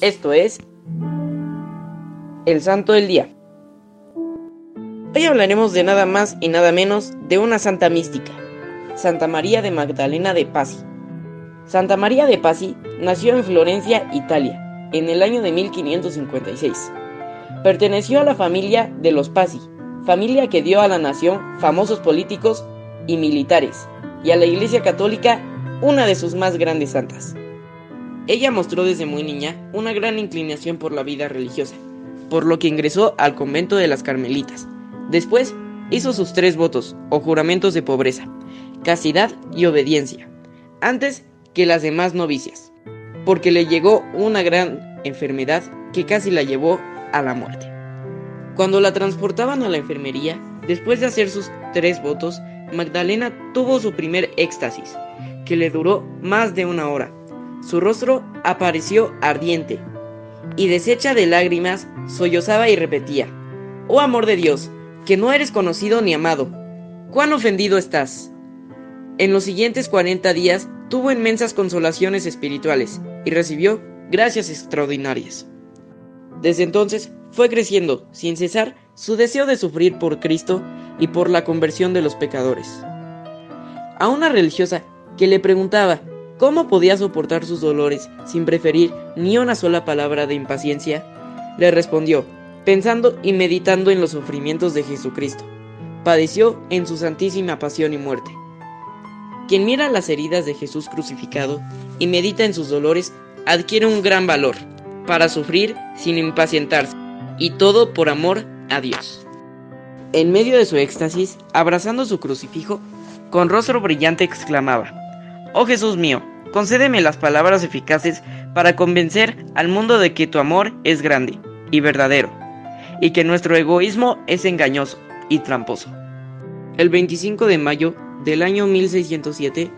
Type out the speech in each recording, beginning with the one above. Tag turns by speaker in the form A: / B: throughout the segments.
A: Esto es el Santo del Día. Hoy hablaremos de nada más y nada menos de una santa mística, Santa María de Magdalena de Pasi. Santa María de Pasi nació en Florencia, Italia, en el año de 1556. Perteneció a la familia de los Pasi, familia que dio a la nación famosos políticos y militares, y a la Iglesia Católica una de sus más grandes santas. Ella mostró desde muy niña una gran inclinación por la vida religiosa, por lo que ingresó al convento de las Carmelitas. Después hizo sus tres votos o juramentos de pobreza, castidad y obediencia, antes que las demás novicias, porque le llegó una gran enfermedad que casi la llevó a la muerte. Cuando la transportaban a la enfermería, después de hacer sus tres votos, Magdalena tuvo su primer éxtasis, que le duró más de una hora. Su rostro apareció ardiente, y deshecha de lágrimas, sollozaba y repetía, Oh amor de Dios, que no eres conocido ni amado, cuán ofendido estás. En los siguientes 40 días tuvo inmensas consolaciones espirituales y recibió gracias extraordinarias. Desde entonces fue creciendo, sin cesar, su deseo de sufrir por Cristo y por la conversión de los pecadores. A una religiosa que le preguntaba cómo podía soportar sus dolores sin preferir ni una sola palabra de impaciencia, le respondió, pensando y meditando en los sufrimientos de Jesucristo. Padeció en su santísima pasión y muerte. Quien mira las heridas de Jesús crucificado y medita en sus dolores adquiere un gran valor para sufrir sin impacientarse, y todo por amor a Dios. En medio de su éxtasis, abrazando su crucifijo, con rostro brillante exclamaba, Oh Jesús mío, concédeme las palabras eficaces para convencer al mundo de que tu amor es grande y verdadero, y que nuestro egoísmo es engañoso y tramposo. El 25 de mayo del año 1607,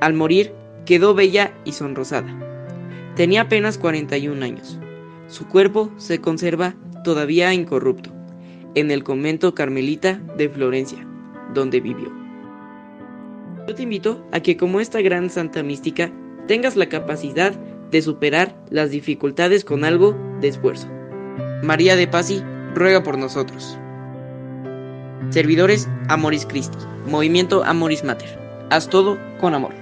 A: al morir, quedó bella y sonrosada. Tenía apenas 41 años. Su cuerpo se conserva todavía incorrupto en el convento carmelita de Florencia, donde vivió. Yo te invito a que como esta gran santa mística tengas la capacidad de superar las dificultades con algo de esfuerzo. María de Pasi ruega por nosotros. Servidores Amoris Christi, Movimiento Amoris Mater. Haz todo con amor.